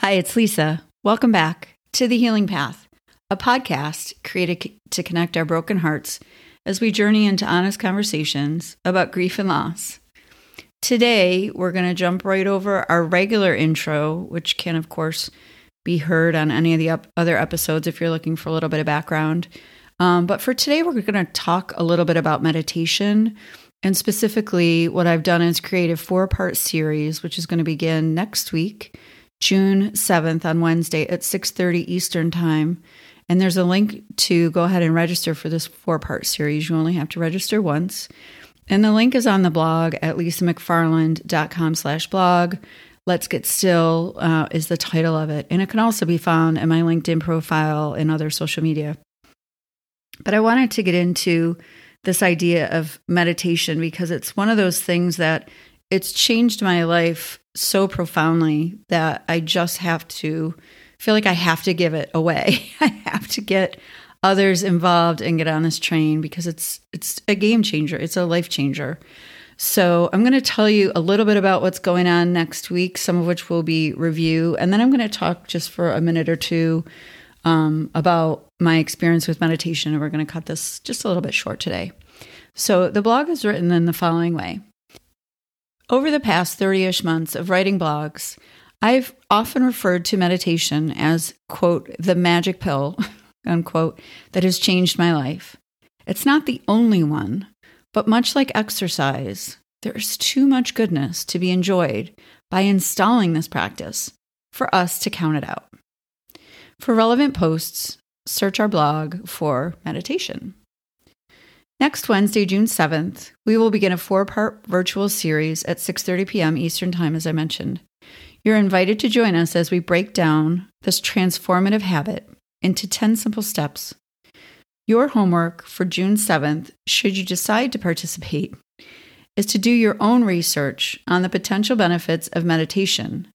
Hi, it's Lisa. Welcome back to The Healing Path, a podcast created to connect our broken hearts as we journey into honest conversations about grief and loss. Today, we're going to jump right over our regular intro, which can, of course, be heard on any of the up- other episodes if you're looking for a little bit of background. Um, but for today, we're going to talk a little bit about meditation. And specifically, what I've done is create a four part series, which is going to begin next week, June 7th on Wednesday at 6:30 Eastern Time. And there's a link to go ahead and register for this four part series. You only have to register once. And the link is on the blog at lisamcfarland.com slash blog. Let's Get Still uh, is the title of it. And it can also be found in my LinkedIn profile and other social media. But I wanted to get into this idea of meditation because it's one of those things that it's changed my life so profoundly that I just have to feel like I have to give it away. I have to get others involved and get on this train because it's it's a game changer. It's a life changer. So, I'm going to tell you a little bit about what's going on next week, some of which will be review, and then I'm going to talk just for a minute or two um, about my experience with meditation. And we're going to cut this just a little bit short today. So, the blog is written in the following way Over the past 30 ish months of writing blogs, I've often referred to meditation as, quote, the magic pill, unquote, that has changed my life. It's not the only one, but much like exercise, there's too much goodness to be enjoyed by installing this practice for us to count it out. For relevant posts, search our blog for meditation. Next Wednesday, June 7th, we will begin a four-part virtual series at 6:30 p.m. Eastern Time as I mentioned. You're invited to join us as we break down this transformative habit into 10 simple steps your homework for June 7th, should you decide to participate, is to do your own research on the potential benefits of meditation.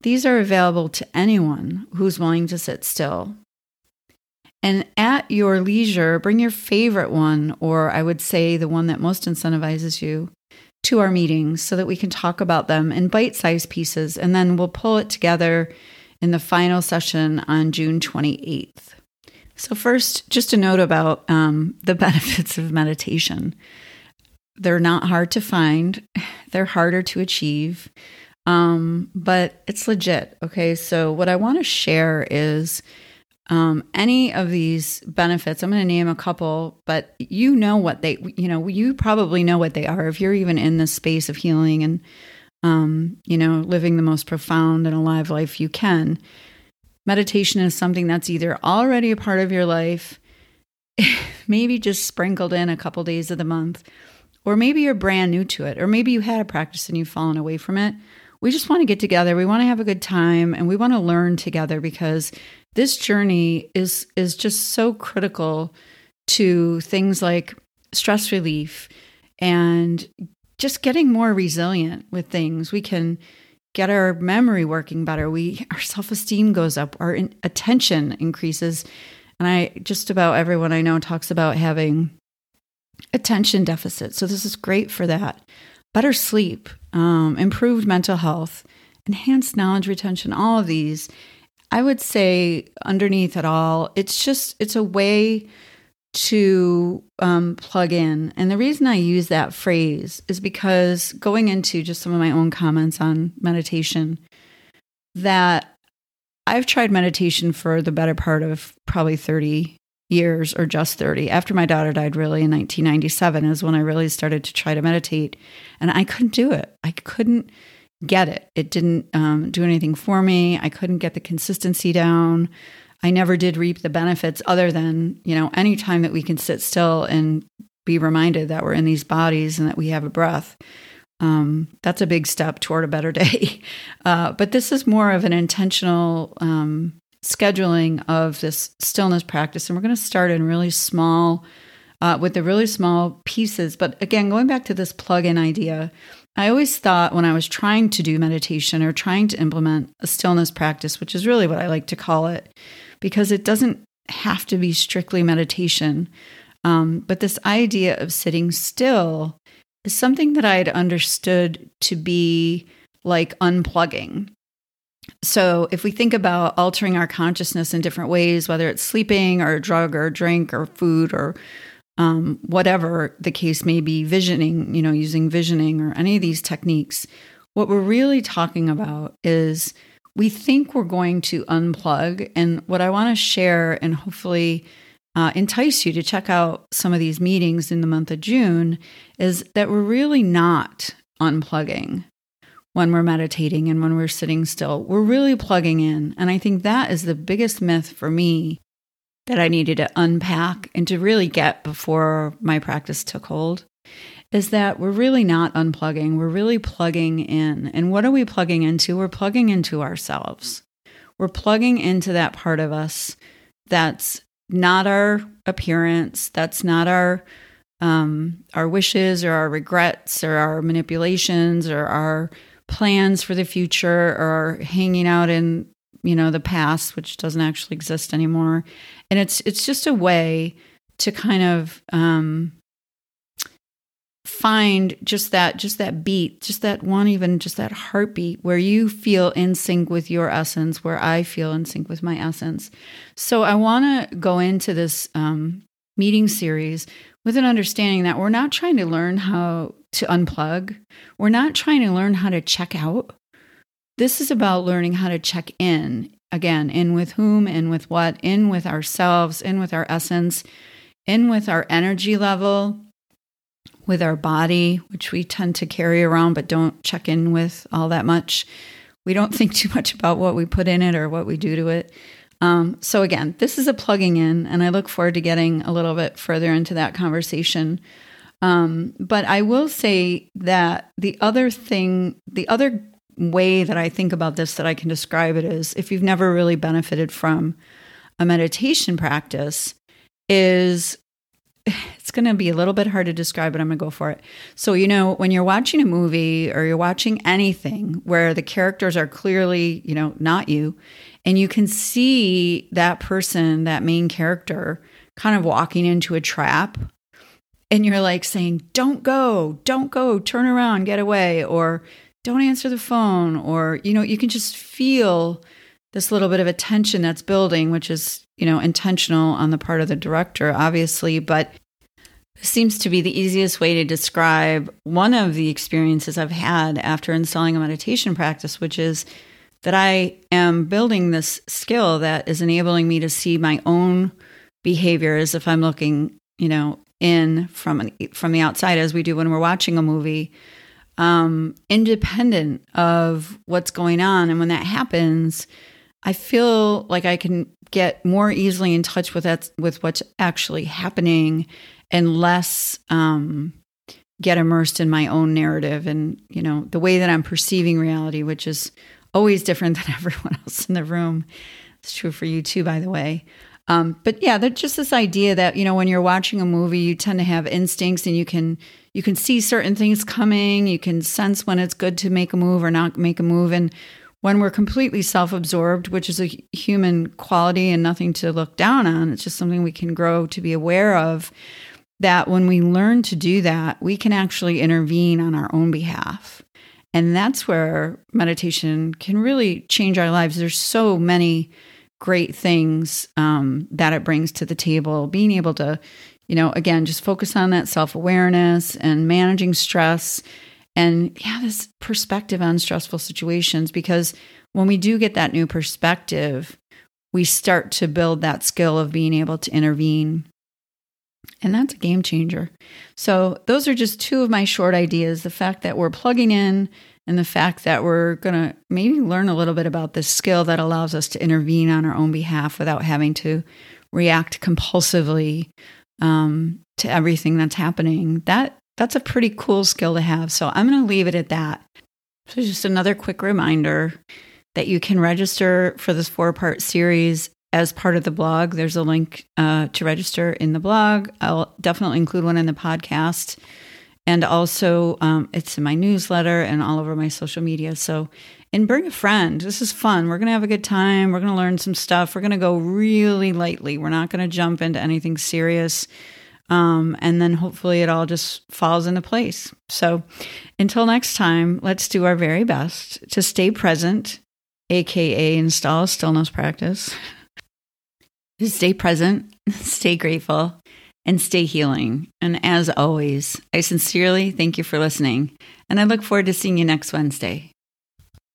These are available to anyone who's willing to sit still. And at your leisure, bring your favorite one, or I would say the one that most incentivizes you, to our meetings so that we can talk about them in bite sized pieces. And then we'll pull it together in the final session on June 28th. So, first, just a note about um, the benefits of meditation. They're not hard to find, they're harder to achieve, um, but it's legit. Okay. So, what I want to share is um, any of these benefits. I'm going to name a couple, but you know what they, you know, you probably know what they are if you're even in the space of healing and, um, you know, living the most profound and alive life you can meditation is something that's either already a part of your life, maybe just sprinkled in a couple days of the month, or maybe you're brand new to it, or maybe you had a practice and you've fallen away from it. We just want to get together. We want to have a good time and we want to learn together because this journey is is just so critical to things like stress relief and just getting more resilient with things. We can get our memory working better. We our self-esteem goes up, our in, attention increases. And I just about everyone I know talks about having attention deficit. So this is great for that. Better sleep, um, improved mental health, enhanced knowledge retention, all of these. I would say underneath it all, it's just it's a way to um, plug in. And the reason I use that phrase is because going into just some of my own comments on meditation, that I've tried meditation for the better part of probably 30 years or just 30. After my daughter died, really, in 1997 is when I really started to try to meditate. And I couldn't do it. I couldn't get it. It didn't um, do anything for me. I couldn't get the consistency down. I never did reap the benefits other than, you know, anytime that we can sit still and be reminded that we're in these bodies and that we have a breath. Um, that's a big step toward a better day. Uh, but this is more of an intentional um, scheduling of this stillness practice. And we're going to start in really small, uh, with the really small pieces. But again, going back to this plug in idea, I always thought when I was trying to do meditation or trying to implement a stillness practice, which is really what I like to call it, because it doesn't have to be strictly meditation. Um, but this idea of sitting still is something that I had understood to be like unplugging. So, if we think about altering our consciousness in different ways, whether it's sleeping or a drug or a drink or food or um, whatever the case may be, visioning, you know, using visioning or any of these techniques, what we're really talking about is we think we're going to unplug. And what I want to share and hopefully uh, entice you to check out some of these meetings in the month of June is that we're really not unplugging when we're meditating and when we're sitting still. We're really plugging in. And I think that is the biggest myth for me that I needed to unpack and to really get before my practice took hold is that we're really not unplugging. We're really plugging in. And what are we plugging into? We're plugging into ourselves. We're plugging into that part of us that's not our appearance, that's not our um, our wishes or our regrets or our manipulations or our plans for the future or hanging out in you know the past which doesn't actually exist anymore. And it's it's just a way to kind of um, find just that just that beat just that one even just that heartbeat where you feel in sync with your essence where i feel in sync with my essence. So i want to go into this um, meeting series with an understanding that we're not trying to learn how to unplug. We're not trying to learn how to check out this is about learning how to check in again in with whom in with what in with ourselves in with our essence in with our energy level with our body, which we tend to carry around but don't check in with all that much. We don't think too much about what we put in it or what we do to it. Um, so, again, this is a plugging in, and I look forward to getting a little bit further into that conversation. Um, but I will say that the other thing, the other way that I think about this that I can describe it is if you've never really benefited from a meditation practice, is it's going to be a little bit hard to describe, but I'm going to go for it. So, you know, when you're watching a movie or you're watching anything where the characters are clearly, you know, not you, and you can see that person, that main character, kind of walking into a trap, and you're like saying, Don't go, don't go, turn around, get away, or don't answer the phone, or, you know, you can just feel this little bit of a tension that's building, which is you know, intentional on the part of the director, obviously, but seems to be the easiest way to describe one of the experiences I've had after installing a meditation practice, which is that I am building this skill that is enabling me to see my own behavior as if I'm looking, you know, in from from the outside as we do when we're watching a movie, um, independent of what's going on. And when that happens, I feel like I can get more easily in touch with that with what's actually happening and less um, get immersed in my own narrative and you know the way that I'm perceiving reality, which is always different than everyone else in the room. It's true for you too, by the way. Um, but yeah, just this idea that you know when you're watching a movie, you tend to have instincts and you can you can see certain things coming. You can sense when it's good to make a move or not make a move, and when we're completely self absorbed, which is a human quality and nothing to look down on, it's just something we can grow to be aware of. That when we learn to do that, we can actually intervene on our own behalf. And that's where meditation can really change our lives. There's so many great things um, that it brings to the table. Being able to, you know, again, just focus on that self awareness and managing stress and yeah, this perspective on stressful situations because when we do get that new perspective, we start to build that skill of being able to intervene. And that's a game changer. So, those are just two of my short ideas the fact that we're plugging in, and the fact that we're going to maybe learn a little bit about this skill that allows us to intervene on our own behalf without having to react compulsively um, to everything that's happening. That that's a pretty cool skill to have. So I'm going to leave it at that. So, just another quick reminder that you can register for this four part series as part of the blog. There's a link uh, to register in the blog. I'll definitely include one in the podcast. And also, um, it's in my newsletter and all over my social media. So, and bring a friend. This is fun. We're going to have a good time. We're going to learn some stuff. We're going to go really lightly. We're not going to jump into anything serious. Um, and then hopefully it all just falls into place. So until next time, let's do our very best to stay present aka install stillness practice. stay present, stay grateful, and stay healing. And as always, I sincerely thank you for listening, and I look forward to seeing you next Wednesday.